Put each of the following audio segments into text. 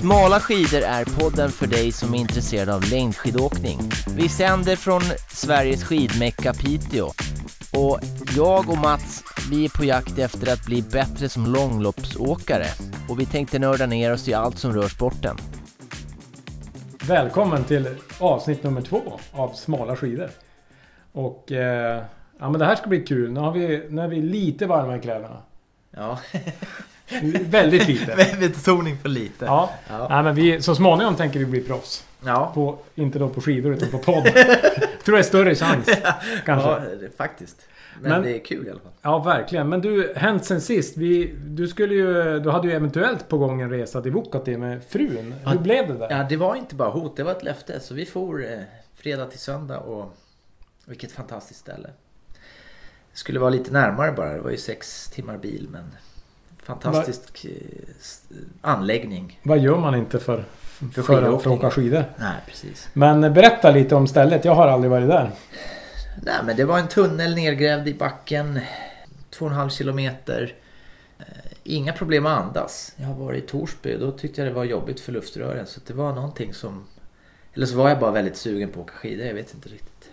Smala skidor är podden för dig som är intresserad av längdskidåkning. Vi sänder från Sveriges skidmecka Piteå. Och jag och Mats, vi är på jakt efter att bli bättre som långloppsåkare. Och vi tänkte nörda ner oss i allt som rör sporten. Välkommen till avsnitt nummer två av Smala skidor. Och eh, ja, men det här ska bli kul. Nu, har vi, nu är vi lite varma i kläderna. Ja, Väldigt lite. betoning på lite. Ja. Ja. Nej, men vi, så småningom tänker vi bli proffs. Ja, På, inte då på skidor utan på podd. Tror det är större chans. Kanske. ja Ja, det- faktiskt. Men, Men- det är kul i alla fall. verkligen. Men du, hänt sen sist. Vi, du, skulle ju, du hade ju eventuellt på gång en resa till Vuokatti med frun. Hur Ja. blev det där? Ja, det var inte bara hot, det var ett löfte. Så vi for eh, fredag till söndag och vilket fantastiskt ställe. Det skulle vara lite närmare bara, det var ju sex timmar bil men fantastisk eh, s- anläggning. Vad gör man inte för, för, för, att åka skidor? Nej, precis. Men berätta lite om stället. Jag har aldrig varit där. Nej, men det var en tunnel nergrävd i backen. Två och en halv kilometer. Eh, Inga problem att andas. Jag har varit i Torsby och då tyckte jag det var jobbigt för luftrören. Så det var någonting som... Eller så var jag bara väldigt sugen på att åka skidor. Jag vet inte riktigt.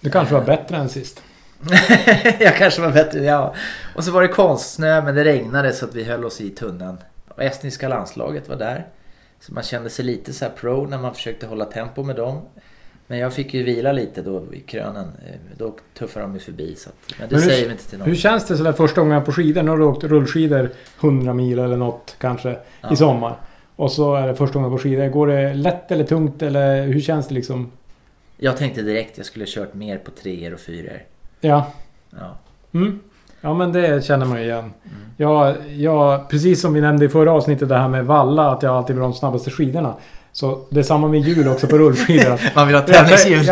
Du kanske var bättre än sist. jag kanske var bättre, ja. Och så var det konstsnö men det regnade så att vi höll oss i tunneln. Och estniska landslaget var där. Så man kände sig lite så pro när man försökte hålla tempo med dem. Men jag fick ju vila lite då i krönen. Eh, Då tuffade de ju förbi. Så att, men det Men hur- säger vi inte till någon. Hur känns det sådär första gången på skidor? Nu har du åkt rullskidor 100 mil eller något kanske Ja. i sommar. Och så är det första gången på skidor. Går det lätt eller tungt eller hur känns det liksom? Jag tänkte direkt jag skulle ha kört mer på treor och fyror. Ja. Ja. Mm. Ja men det känner man ju igen. Mm. Jag, jag, precis som vi nämnde i förra avsnittet det här med valla. Att jag alltid vill ha de snabbaste skidorna. Så det är samma med hjul också på rullskidor. Man vill ha tävlingshjul.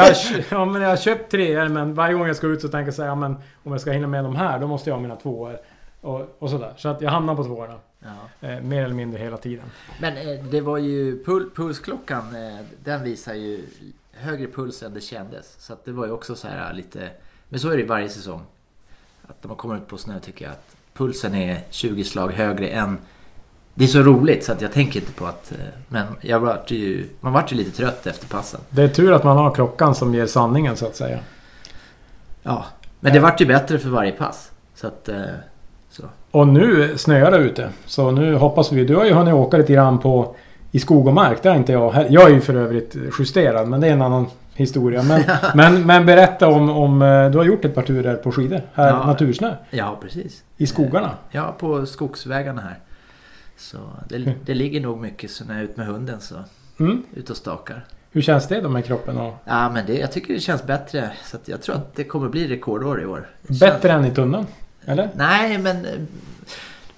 ja, men jag har köpt treor men varje gång jag ska ut så tänker jag säga ja, men om jag ska hinna med de här då måste jag ha mina tvåor. Och, och sådär. Så att jag hamnar på tvåorna. Ja. Eh, mer eller mindre hela tiden. Men eh, det var ju pul pulsklockan. Eh, den visar ju högre puls än det kändes. Så att det var ju också så här lite... Men så är det varje säsong. Att när man kommer ut på snö tycker jag att pulsen är 20 slag högre än... Det är så roligt så att jag tänker inte på att... eh, Men jag vart ju... Man vart ju lite trött efter passen. Det är tur att man har klockan som ger sanningen så att säga. Ja. Men det vart ju bättre för varje pass. Så att... eh, Så. Och nu snöar det ute. Så nu hoppas vi. Du har ju hunnit åka lite grann på i skog och mark. Det har inte jag. Jag är ju för övrigt justerad men det är en annan historia. Men, men, men berätta om, om... eh, Du har gjort ett par turer på skidor. Här, Ja. natursnö. Ja, precis. I skogarna. Ja, på skogsvägarna här. Så det, det ligger nog mycket så när jag är ute med hunden så Mm. ut och stakar. Hur känns det då med kroppen? Och Ja, men det, jag tycker det känns bättre. Så jag tror att det kommer bli rekordår i år. Det känns- bättre än i tunneln? Eller? Nej, men eh,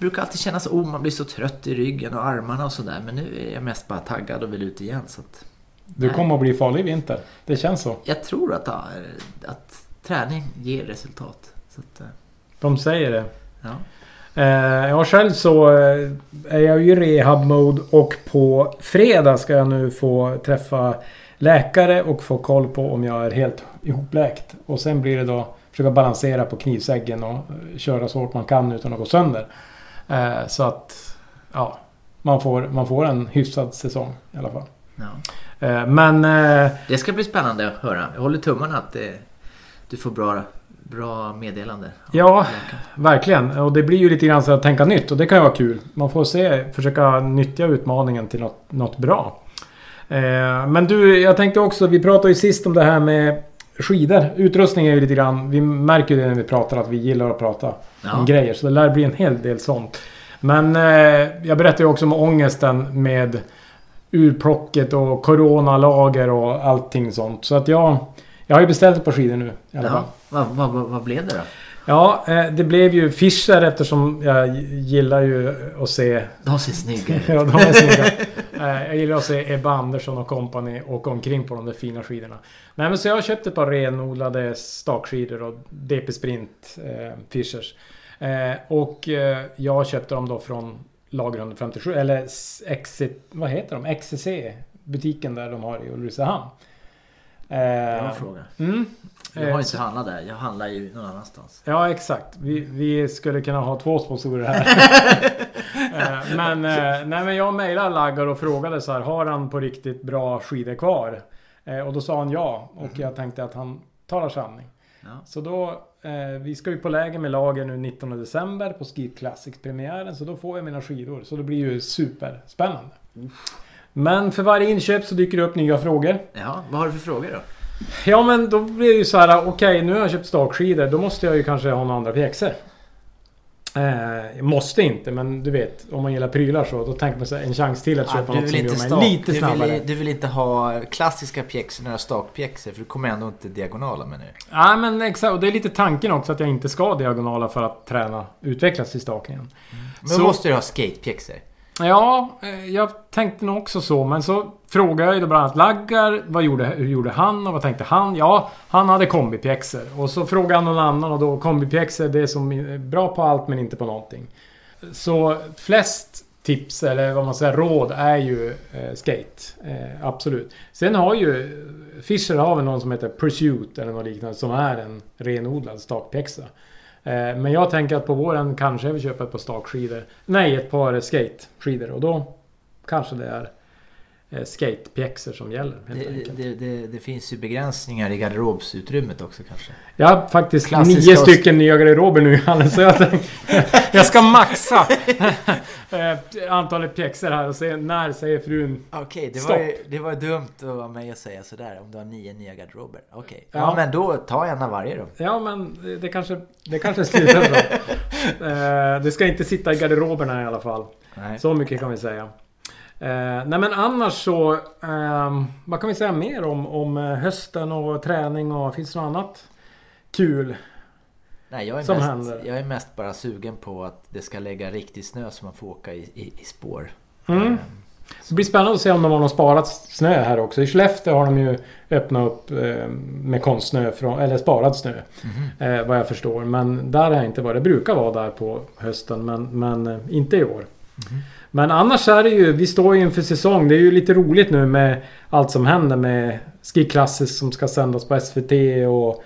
brukar alltid kännas oh, man blir så trött i ryggen och armarna och sådär. Men nu är jag mest bara taggad och vill ut igen. Så att Du Nej. kommer att bli farlig i vinter. Det känns så. jag tror att, att träning ger resultat. Så att, eh, De säger det. ja. Eh, jag själv så eh, är jag ju i rehab-mode och på fredag ska jag nu få träffa läkare och få koll på om jag är helt ihopläkt. Och sen blir det då försöka balansera på knivsäggen och köra så hårt man kan utan att gå sönder. Eh, så att ja, man får, man får en hyfsad säsong i alla fall. ja. Eh, men eh, Det ska bli spännande att höra. Jag håller tummarna att du får bra, bra meddelande. Ja. Verkligen. Och det blir ju lite grann så att tänka nytt och det kan ju vara kul. Man får se, försöka nyttja utmaningen till något, något bra. Men du, jag tänkte också, vi pratade ju sist om det här med skidor. Utrustning är ju lite grann, vi märker ju det när vi pratar att vi gillar att prata om Ja. grejer. Så det lär bli en hel del sånt. Men eh, jag berättade ju också om ångesten med urplocket och coronalager och allting sånt. Så att jag, jag har ju beställt ett par skidor nu i alla fall. Ja. Vad, vad, vad, vad blev det då? Ja, eh, det blev ju Fischer eftersom jag gillar ju att se... De ser snygga ut. Ja, de är snygga. Eh, Jag gillar att se Ebba Andersson och kompani åka omkring på de där fina skidorna. Nej men så jag har köpt ett par renodlade stakskidor och DP Sprint eh, Fischers. Eh, och eh, jag köpte dem då från Lager 157 eller XC, vad heter de? XCC butiken där de har i Ulricehamn. Bra Eh, fråga. mm. Jag har Eh, inte handlat där. Jag handlar ju någon annanstans. Ja, exakt. Vi, vi skulle kunna ha två sponsorer här. Eh, men, eh, nej, men jag mejlade Laggar och frågade så här. Har han på riktigt bra skidor kvar? Och då sa han ja. Och jag tänkte att han talar sanning. Ja. Så då, vi ska ju på läger med lager nu 19 december på Ski Classics-premiären. Så då får jag mina skidor. Så det blir ju superspännande. Men för varje inköp så dyker det upp nya frågor. Ja, vad har du för frågor då? Ja men då blir det ju så här, okej nu har jag köpt stakskidor. Då måste jag ju kanske ha några andra pjäxor. Eh, måste inte men du vet, om man gillar prylar så då tänker man sig en chans till att Ah, köpa du något som gör mig lite du snabbare. vill, du vill inte ha klassiska pjäxor, några stakpjäxor. För du kommer ändå inte diagonala med nu. Ja men exakt, och det är lite tanken också att jag inte ska diagonala för att träna utvecklas till stakningen. Men Så- då måste du ha skatepjäxor. Ja, eh, jag tänkte nog också så. Men så frågade jag ju då bland annat Laggar. Vad gjorde, hur gjorde han och vad tänkte han? Ja, han hade kombipjäxor. Och så frågade han någon annan och då kombipjäxor det är som är bra på allt men inte på någonting. Så flest tips eller vad man säger råd är ju eh, skate. Eh, absolut. Sen har ju Fischer har väl någon som heter Pursuit eller något liknande som är en renodlad stakpjäxa. Eh, Men jag tänker att på våren kanske vill köpa ett par stakskidor. Nej, ett par skateskidor. Och då kanske det är eh, skatepjäxor som gäller. Det, det, det, det finns ju begränsningar i garderobsutrymmet också kanske. Jag har faktiskt Klassiska nio stycken nya garderober nu Johannes. Så jag tänkte, jag ska maxa eh, antalet pjäxor här och se när säger frun. Okej, det, Stopp. var ju, det var dumt att vara med och säga sådär om du har nio nya garderober. Okej. Ja. Ja. men då, ta en av varje då. Ja men det- det kanske, det kanske slutar bra. Eh, det ska inte sitta i garderoberna i alla fall. Nej. Så mycket kan vi säga. Eh, nej men annars så... ehm, vad kan vi säga mer om, om eh, hösten och träning och finns det något annat kul? Nej, jag är, som mest, händer. jag är mest bara sugen på att det ska lägga riktig snö så man får åka i, i, i spår. Mm. Ehm, Det blir spännande att se om de har någon sparat snö här också. I Skellefteå har de ju öppnat upp eh, med konstsnö, från, eller sparad snö. Eh, vad jag förstår. Men där har jag inte varit. Det brukar vara där på hösten men, men eh, inte i år. Mhm. Men annars är det ju, vi står ju inför säsong. Det är ju lite roligt nu med allt som händer med Ski Classics som ska sändas på SVT och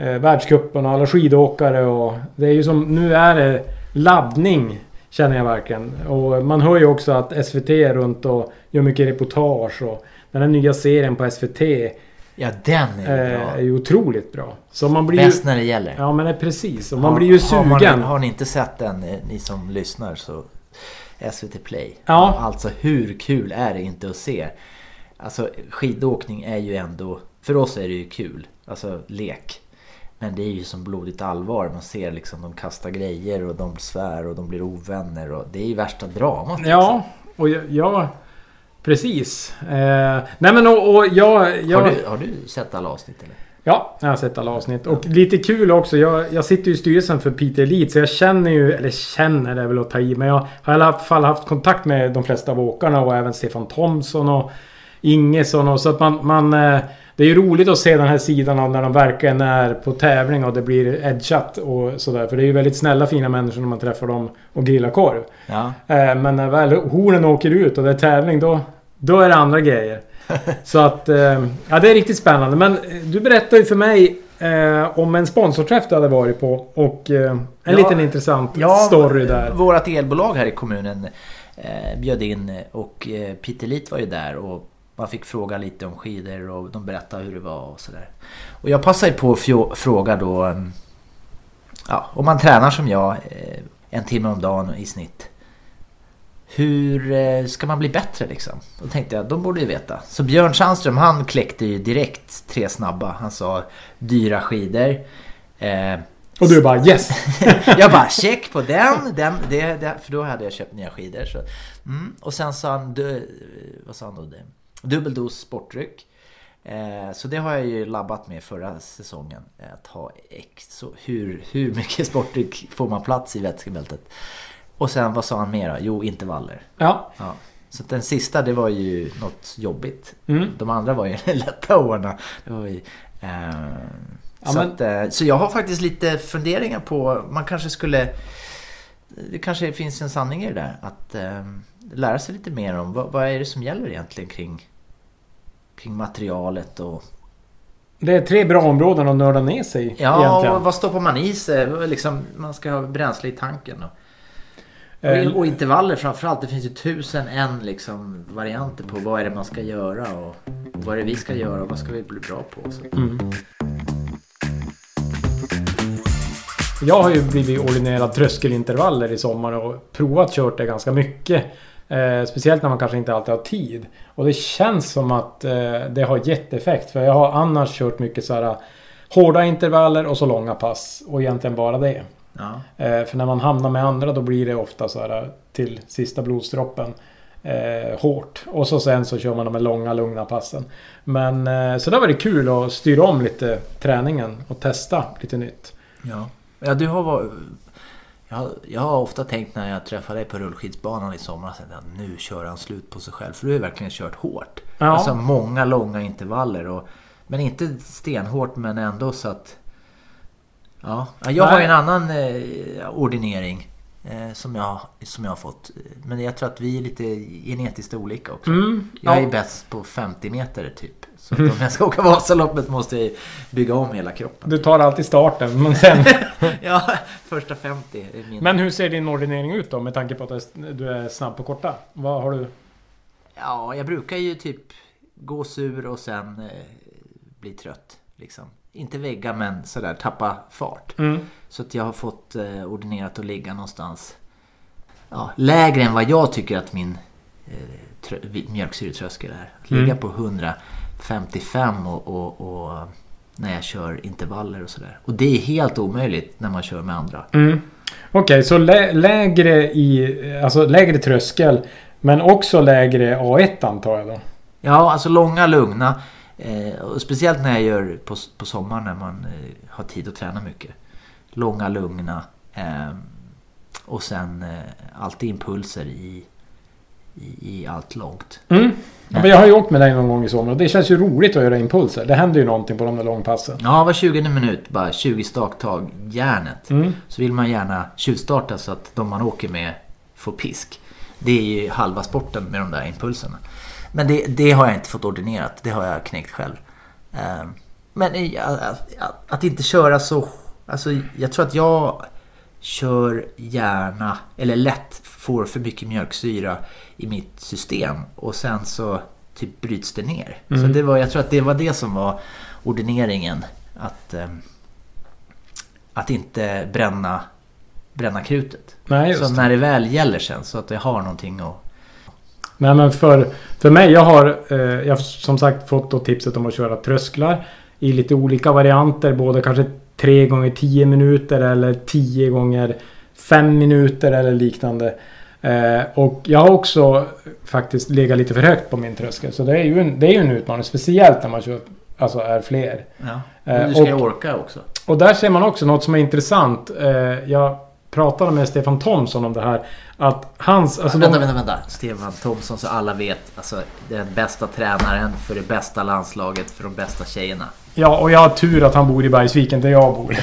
eh, världscupen och alla skidåkare och det är ju som, nu är det laddning känner jag verkligen. Och man hör ju också att SVT är runt och gör mycket reportage och den här nya serien på SVT Ja, den är ju eh, bra. är ju otroligt bra. Så man blir ju... Bäst när det gäller. Ja men precis. Och man Har- blir ju Har, man, sugen. har ni inte sett den, eh, ni som lyssnar, så SVT Play. Ja. Alltså hur kul är det inte att se? Alltså skidåkning är ju ändå, för oss är det ju kul. Alltså lek. Men det är ju som blodigt allvar. Man ser liksom de kastar grejer och de svär och de blir ovänner. Och det är ju värsta dramat. liksom. Ja, och jag... jag precis. Eh, nej men och, och jag... jag Har, du, har du sett alla avsnitt eller? Ja, jag har sett alla avsnitt. Och lite kul också. Jag, jag sitter ju i styrelsen för Peter Elite. Så jag känner ju... Eller känner det är väl att ta i. Men jag har i alla fall haft kontakt med de flesta av åkarna. Och även Stefan Thomsson och Ingesson. Och så att man... man eh, det är ju roligt att se den här sidan av när de verkligen är på tävling och det blir edgat och sådär. För det är ju väldigt snälla fina människor när man träffar dem och grillar korv. Ja. Eh, Men när väl hornen åker ut och det är tävling då, då är det andra grejer. Så att, eh, ja det är riktigt spännande. Men eh, du berättade ju för mig eh, om en sponsorträff du hade varit på. Och eh, en Ja. liten intressant story där. Vårat elbolag här i kommunen eh, bjöd in och Peter Lit var ju där och man fick fråga lite om skidor och de berättade hur det var och sådär. Och jag passade på att fråga då eh, ja, om man tränar som jag eh, en timme om dagen i snitt. Hur eh, ska man bli bättre liksom? Då tänkte jag, de borde ju veta. Så Björn Sandström han kläckte ju direkt tre snabba. Han sa dyra skidor. Eh, Och du bara yes! jag bara check på den, den det, det, för då hade jag köpt nya skidor. Så, mm. Och sen sa han, du, vad sa han då? Det? Dubbeldos sportdryck. Eh, så det har jag ju labbat med förra säsongen. Att ha ex, hur, hur mycket sportdryck får man plats i vätskebältet? Och sen vad sa han mer då? Jo, intervaller. Ja. Ja. Så den sista det var ju något jobbigt. Mm. De andra var ju lätta att ordna. Ju, eh, Ja, så, men- att, eh, så jag har faktiskt lite funderingar på, man kanske skulle... Det kanske finns en sanning i det där. Att eh, lära sig lite mer om vad, vad är det som gäller egentligen kring, kring materialet och Det är tre bra områden att nörda ner sig i Ja, egentligen. och vad stoppar man i sig? Liksom, man ska ha bränsle i tanken. Och, Eh, och, och intervaller framförallt. Det finns ju tusen en liksom, varianter på vad är det man ska göra och vad är det vi ska göra och vad ska vi bli bra på. Så. Mm. Jag har ju blivit ordinerad tröskelintervaller i sommar och provat kört det ganska mycket. Eh, speciellt när man kanske inte alltid har tid. Och det känns som att eh, det har gett effekt. För jag har annars kört mycket så här eh, hårda intervaller och så långa pass. Och egentligen bara det. Ja. Eh, för när man hamnar med andra då blir det ofta så här eh, till sista blodsdroppen. Eh, hårt. Och så sen så kör man de här långa lugna passen. Men så där var det kul att styra om lite träningen och testa lite nytt. Ja. ja, du har varit... Jag har, jag har ofta tänkt när jag träffade dig på rullskidsbanan i somras att nu kör han slut på sig själv. För du har verkligen kört hårt. Ja. Alltså många långa intervaller. Och, men inte stenhårt men ändå så att... Ja, Ja, jag har ju en annan eh, ordinering. Eh, som, jag, som jag har fått. Men jag tror att vi är lite genetiskt olika också. Mm, Jag är bäst på 50 meter typ. Så att om jag ska åka Vasaloppet måste jag bygga om hela kroppen. Du tar alltid starten men sen... Ja, första 50 är min. men hur ser din ordinering ut då med tanke på att du är snabb på korta? Vad har du? Ja, jag brukar ju typ gå sur och sen eh, bli trött. Liksom. Inte vägga men sådär tappa fart. Mm. Så att jag har fått eh, ordinerat att ligga någonstans ja, lägre än vad jag tycker att min eh, mjölksyretröskel är. Att ligga Mm. på 155 och, och, och när jag kör intervaller och sådär. Och det är helt omöjligt när man kör med andra. Mm. Okej, så lä lägre i... Alltså lägre tröskel. Men också lägre A1 antar jag då? Ja, alltså långa, lugna. Eh, och speciellt när jag gör på, på sommaren när man eh, har tid att träna mycket. Långa, lugna. Eh, och sen eh, alltid impulser i, i, i allt långt. Mm. Ja, men jag har ju åkt med dig någon gång i sommar och det känns ju roligt att göra impulser. Det händer ju någonting på de där långpassen. Ja, var 20 minut, bara 20 staktag, järnet. Mm. Så vill man gärna tjuvstarta så att de man åker med får pisk. Det är ju halva sporten med de där impulserna. Men det, det har jag inte fått ordinerat, det har jag knäckt själv. Eh, Men att, inte köra så... Alltså jag tror att jag kör gärna, eller lätt får för mycket mjölksyra i mitt system. Och sen så typ bryts det ner. Mm. Så det var, jag tror att det var det som var ordineringen. Att, eh, att inte bränna, bränna krutet. Nej, Så när det väl gäller sen så att jag har någonting att... Nej men för, för mig, jag har eh, jag har som sagt fått då tipset om att köra trösklar i lite olika varianter. Både kanske 3 gånger 10 minuter eller 10 gånger 5 minuter eller liknande. Eh, och jag har också faktiskt legat lite för högt på min tröskel. Så det är ju en, det är ju en utmaning. Speciellt när man kör, alltså är fler. Ja. Eh, du ska ju och- orka också. Och där ser man också något som är intressant. Eh, jag pratade med Stefan Thomsson om det här. Att hans... Alltså vänta, de, vänta, vänta. Stefan Thomsson så alla vet. Alltså den bästa tränaren för det bästa landslaget för de bästa tjejerna. Ja, och jag har tur att han bor i Bergsviken där jag bor.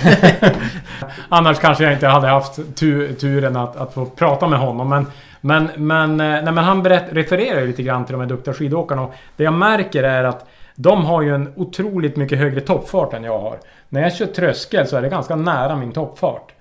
Annars kanske jag inte hade haft tu, turen att, att få prata med honom. Men, men, men, eh, nej, men han berätt, refererar ju lite grann till de här duktiga skidåkarna. Och det jag märker är att de har ju en otroligt mycket högre toppfart än jag har. När jag kör tröskel så är det ganska nära min toppfart.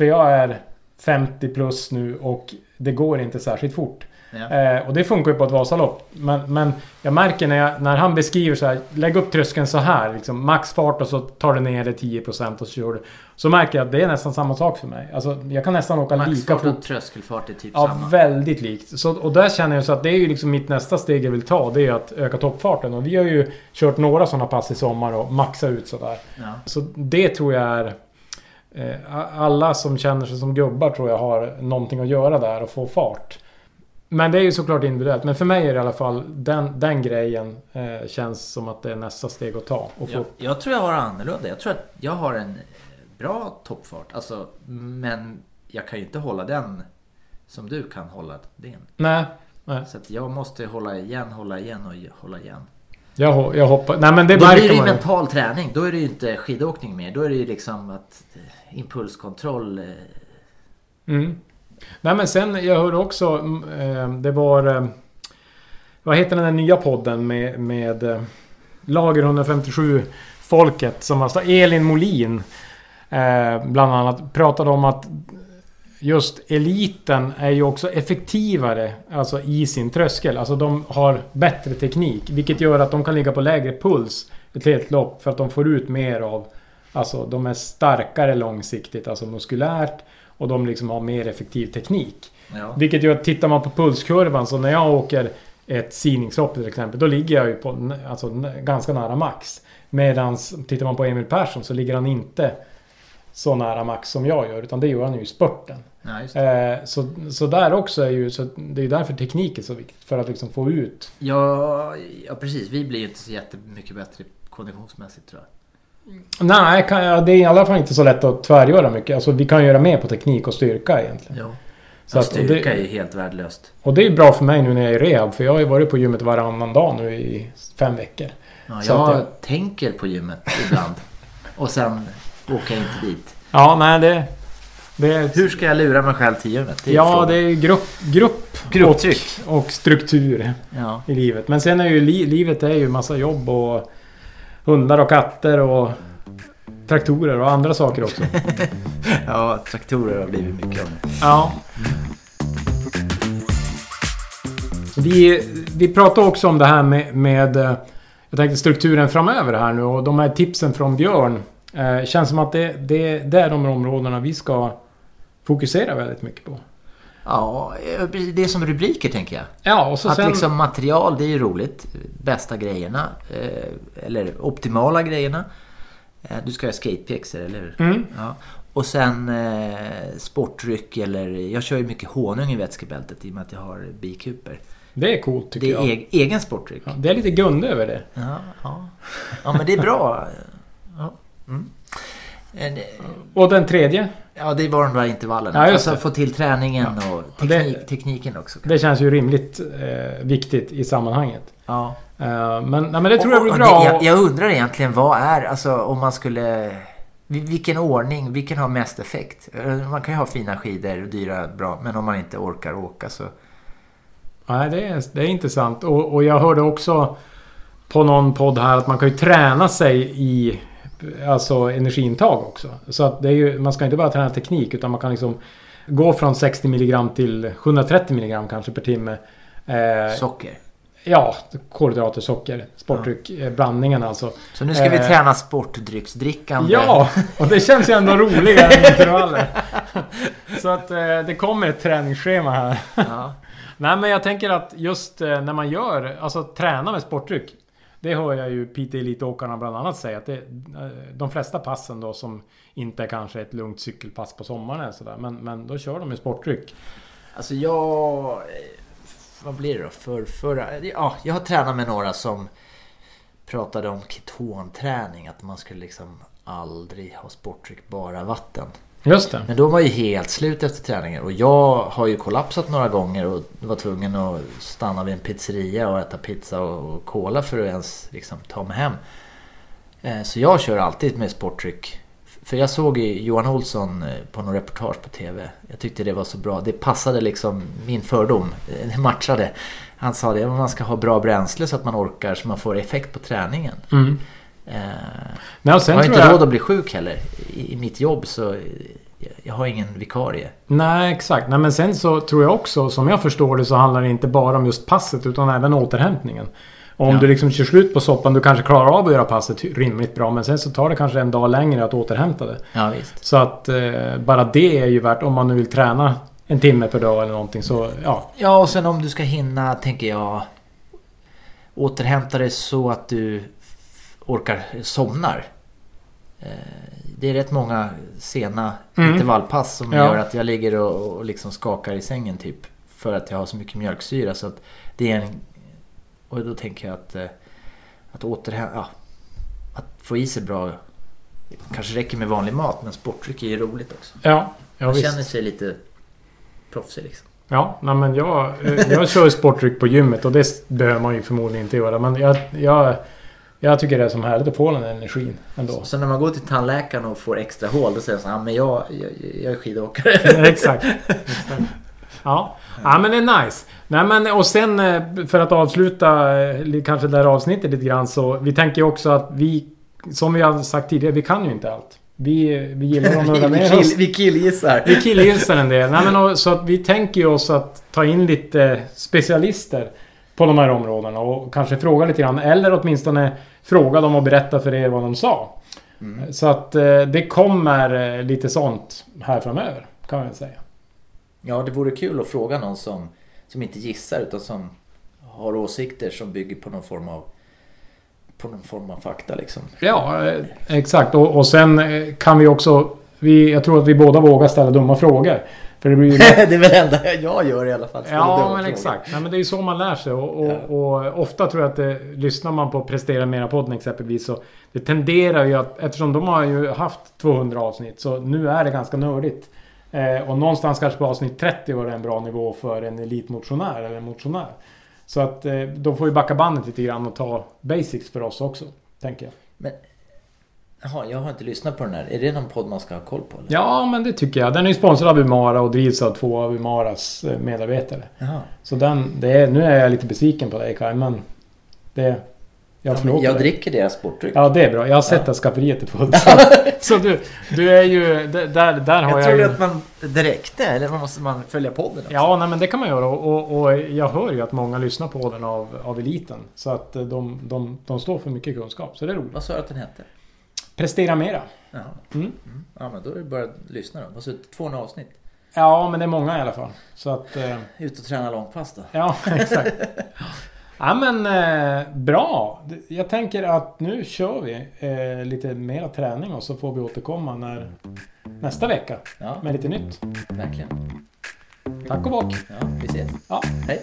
För jag är 50 plus nu och det går inte särskilt fort. Ja. Eh, och det funkar ju på ett Vasalopp. Men, men jag märker när, jag, när han beskriver så här. Lägg upp tröskeln så här. Liksom, maxfart och så tar du ner det 10% och så kör du. Så märker jag att det är nästan samma sak för mig. Alltså, jag kan nästan åka lika Maxfart fort. och tröskelfart är typ Ja, samma. väldigt likt. Så, och där känner jag så att det är ju liksom mitt nästa steg jag vill ta. Det är att öka toppfarten. Och vi har ju kört några sådana pass i sommar och maxa ut sådär. Ja. Så det tror jag är... Eh, alla som känner sig som gubbar tror jag har någonting att göra där och få fart. Men det är ju såklart individuellt. Men för mig är det i alla fall den, den grejen eh, känns som att det är nästa steg att ta. Och få, Jag, jag tror jag har annorlunda. Jag tror att jag har en bra toppfart. Alltså, men jag kan ju inte hålla den som du kan hålla din. Nej, nej. Så jag måste hålla igen, hålla igen och hålla igen. Jag, jag hoppar... Nej men det Då blir det ju mental träning. Då är det ju inte skidåkning mer. Då är det ju liksom att eh, impulskontroll. eh, Mm. Nej men sen, jag hörde också... mm, Eh, det var... Vad heter den där nya podden med... med Lager 157 folket som alltså Elin Molin bland annat pratade om att just eliten är ju också effektivare alltså i sin tröskel. Alltså de har bättre teknik. Vilket gör att de kan ligga på lägre puls ett helt lopp för att de får ut mer av... Alltså de är starkare långsiktigt, alltså muskulärt. Och de liksom har mer effektiv teknik. Ja. Vilket gör att tittar man på pulskurvan så när jag åker ett sidningshopp till exempel. Då ligger jag ju på alltså, ganska nära max. Medan tittar man på Emil Persson så ligger han inte så nära max som jag gör. Utan det gör han ju i spurten. Ja. Eh, så, så där också är ju... Så det är ju därför teknik är så viktigt. För att liksom få ut... Ja, ja, precis. Vi blir ju inte så jättemycket bättre konditionsmässigt tror jag. Nej, kan, det är i alla fall inte så lätt att tvärgöra mycket. Alltså vi kan göra mer på teknik och styrka egentligen. Ja. Så att- styrka det- är ju helt värdelöst. Och det är bra för mig nu när jag är i rehab. För jag har ju varit på gymmet varannan dag nu i fem veckor. Ja, jag jag- tänker på gymmet ibland. Och sen åker jag inte dit. Ja, nej det... det Hur ska jag lura mig själv till gymmet? är ja, det är grupp, grupp Grupptryck. och, och struktur Ja. i livet. Men sen är ju li, livet är ju massa jobb och hundar och katter och traktorer och andra saker också. ja, traktorer har blivit mycket av det. Ja. Vi, vi pratade också om det här med, med eh, jag tänkte strukturen framöver här nu och de här tipsen från Björn. Eh, känns som att det, det, det är de områdena vi ska fokusera väldigt mycket på. Ja, det är som rubriker tänker jag. Ja, och så att sen... liksom material, det är ju roligt. Bästa grejerna. Eh, eller optimala grejerna. Eh, du ska ha skatepjäxor, eller hur? Mm, Ja. Och sen eh, sportdryck eller... Jag kör ju mycket honung i vätskebältet i och med att jag har bikuper. det är coolt tycker Det är jag. egen sportdryck. Ja, det är lite Gunde över det. Ja, ja. ja, men det är bra. Ja, mm. Eh, Och den tredje. Ja det var de där intervallerna. Ja, alltså det. få till träningen och Och det- teknik, tekniken också. Det känns ju rimligt eh, viktigt i sammanhanget. Ja. Eh, men, nej, men det tror jag blir Och- bra. och det- jag, jag undrar egentligen vad är, alltså om man skulle... vil- Vilken ordning, vilken har mest effekt? Eh, Man kan ju ha fina skidor och dyra bra, men om man inte orkar åka så... Nej, det är, det är intressant. Och, och jag hörde också på någon podd här att man kan ju träna sig i alltså energiintag också. Så att det är ju, man ska inte bara träna teknik utan man kan liksom gå från 60 mg till 130 mg kanske per timme. Eh, Socker. ja, kolhydrater, socker, sportdryck, eh, blandningen alltså. Så nu ska vi Eh, träna sportdrycksdrickande. Ja, och det känns ju ändå roligare än intervaller. Så att eh, det kommer ett träningsschema här. Ja. Nej men jag tänker att just eh, när man gör, alltså träna med sportdryck. Det hör jag ju PT Elitåkarna bland annat säga att det, eh, de flesta passen då som inte är kanske ett lugnt cykelpass på sommaren eller sådär. Men, men då kör de med sportdryck. Alltså jag... Eh, vad blir det då? För, förra, ja, jag har tränat med några som pratade om ketonträning. Att man skulle liksom aldrig ha sportdryck, bara vatten. Just det. Men då var ju helt slut efter träningen. Och jag har ju kollapsat några gånger och var tvungen att stanna vid en pizzeria och äta pizza och cola för att ens liksom ta mig hem. Eh, Så jag kör alltid med sportdryck. För jag såg Johan Olsson eh, på någon reportage på TV. Jag tyckte det var så bra. Det passade liksom min fördom. Eh, Det matchade. Han sa det, man ska ha bra bränsle så att man orkar så man får effekt på träningen. Mm. Eh, Nej, jag har inte jag... råd att bli sjuk heller. I, i mitt jobb så... Jag har ingen vikarie. Nej, exakt. Nej, men sen så tror jag också, som jag förstår det, så handlar det inte bara om just passet utan även återhämtningen. Om Ja. du liksom kör slut på soppan, du kanske klarar av att göra passet rimligt bra. Men sen så tar det kanske en dag längre att återhämta det. Ja, visst. Så att eh, bara det är ju värt, om man nu vill träna en timme per dag eller någonting så ja. Ja, och sen om du ska hinna, tänker jag, återhämta dig så att du orkar somnar. Eh, Det är rätt många sena Mm. intervallpass som Ja. gör att jag ligger och, och liksom skakar i sängen typ. För att jag har så mycket mjölksyra så att det är en... Och då tänker jag att, eh, att återhämta... Ja, att få i sig bra... Kanske räcker med vanlig mat men sportdryck är ju roligt också. Ja, ja Man visst. känner sig lite proffsig liksom. Ja, nej, men jag, jag kör sportdryck på gymmet och det behöver man ju förmodligen inte göra. Men jag, jag, jag tycker det är som härligt att få den energin ändå. Så när man går till tandläkaren och får extra hål då säger de så här, "Ja, men jag, jag, jag är skidåkare. Exakt. Ja. ja, men det är nice. Nej, men och sen eh, för att avsluta eh, kanske det här avsnittet lite grann så vi tänker också att vi som vi har sagt tidigare, vi kan ju inte allt. Vi, vi gillar att nörda ner oss. vi killgissar. Vi killgissar en del. Nej, men, och, så att vi tänker ju oss att ta in lite specialister på de här områdena och kanske fråga lite grann. Eller åtminstone fråga dem och berätta för er vad de sa. Mm. Så att eh, det kommer eh, lite sånt här framöver. Kan man säga. Ja, det vore kul att fråga någon som, som inte gissar utan som har åsikter som bygger på någon form av på någon form av fakta liksom. Ja, eh, exakt. Och, och sen kan vi också... Vi, jag tror att vi båda vågar ställa dumma frågor. För det blir ju... det är väl det enda jag gör i alla fall. Ja, men exakt. Nej, men det är ju så man lär sig. Och, och, Ja. och ofta tror jag att det, lyssnar man på Prestera Mera-podden exempelvis så det tenderar ju att, eftersom de har ju haft 200 avsnitt, så nu är det ganska nördigt. Eh, och någonstans kanske på avsnitt 30 var det en bra nivå för en elitmotionär eller en motionär. Så att eh, de får ju backa bandet lite grann och ta basics för oss också, tänker jag. Men, jaha, jag har inte lyssnat på den här. Är det någon podd man ska ha koll på? Eller? Ja, men det tycker jag. Den är ju sponsrad av Umara och drivs av två av Umaras eh, medarbetare. Jaha. Så den, det är, nu är jag lite besviken på dig Kaj, men det... Jag Ja, men jag dricker deras sportdryck. Ja, det är bra. Jag har sett Ja. att skafferiet är fullt. Så, så du, du är ju... Där, där har jag jag, trodde ju... att man direkt eller måste man följa podden också? Ja, nej, men det kan man göra. Och, och, och jag hör ju att många lyssnar på den av, av eliten. Så att eh, de, de, de står för mycket kunskap. Så det är roligt. Vad sa du att den hette? Prestera mera. Jaha. Mm. Mm. Ja, men då är det bara att lyssna då. Vad så 200 avsnitt. Ja, men det är många i alla fall. Så att... Eh, Ut och träna långpass då. ja, exakt. Ja men eh, bra. Jag tänker att nu kör vi eh, lite mera träning och så får vi återkomma när, nästa vecka Ja, med lite nytt. verkligen. Tack och bock. Ja, vi ses. Ja. Hej.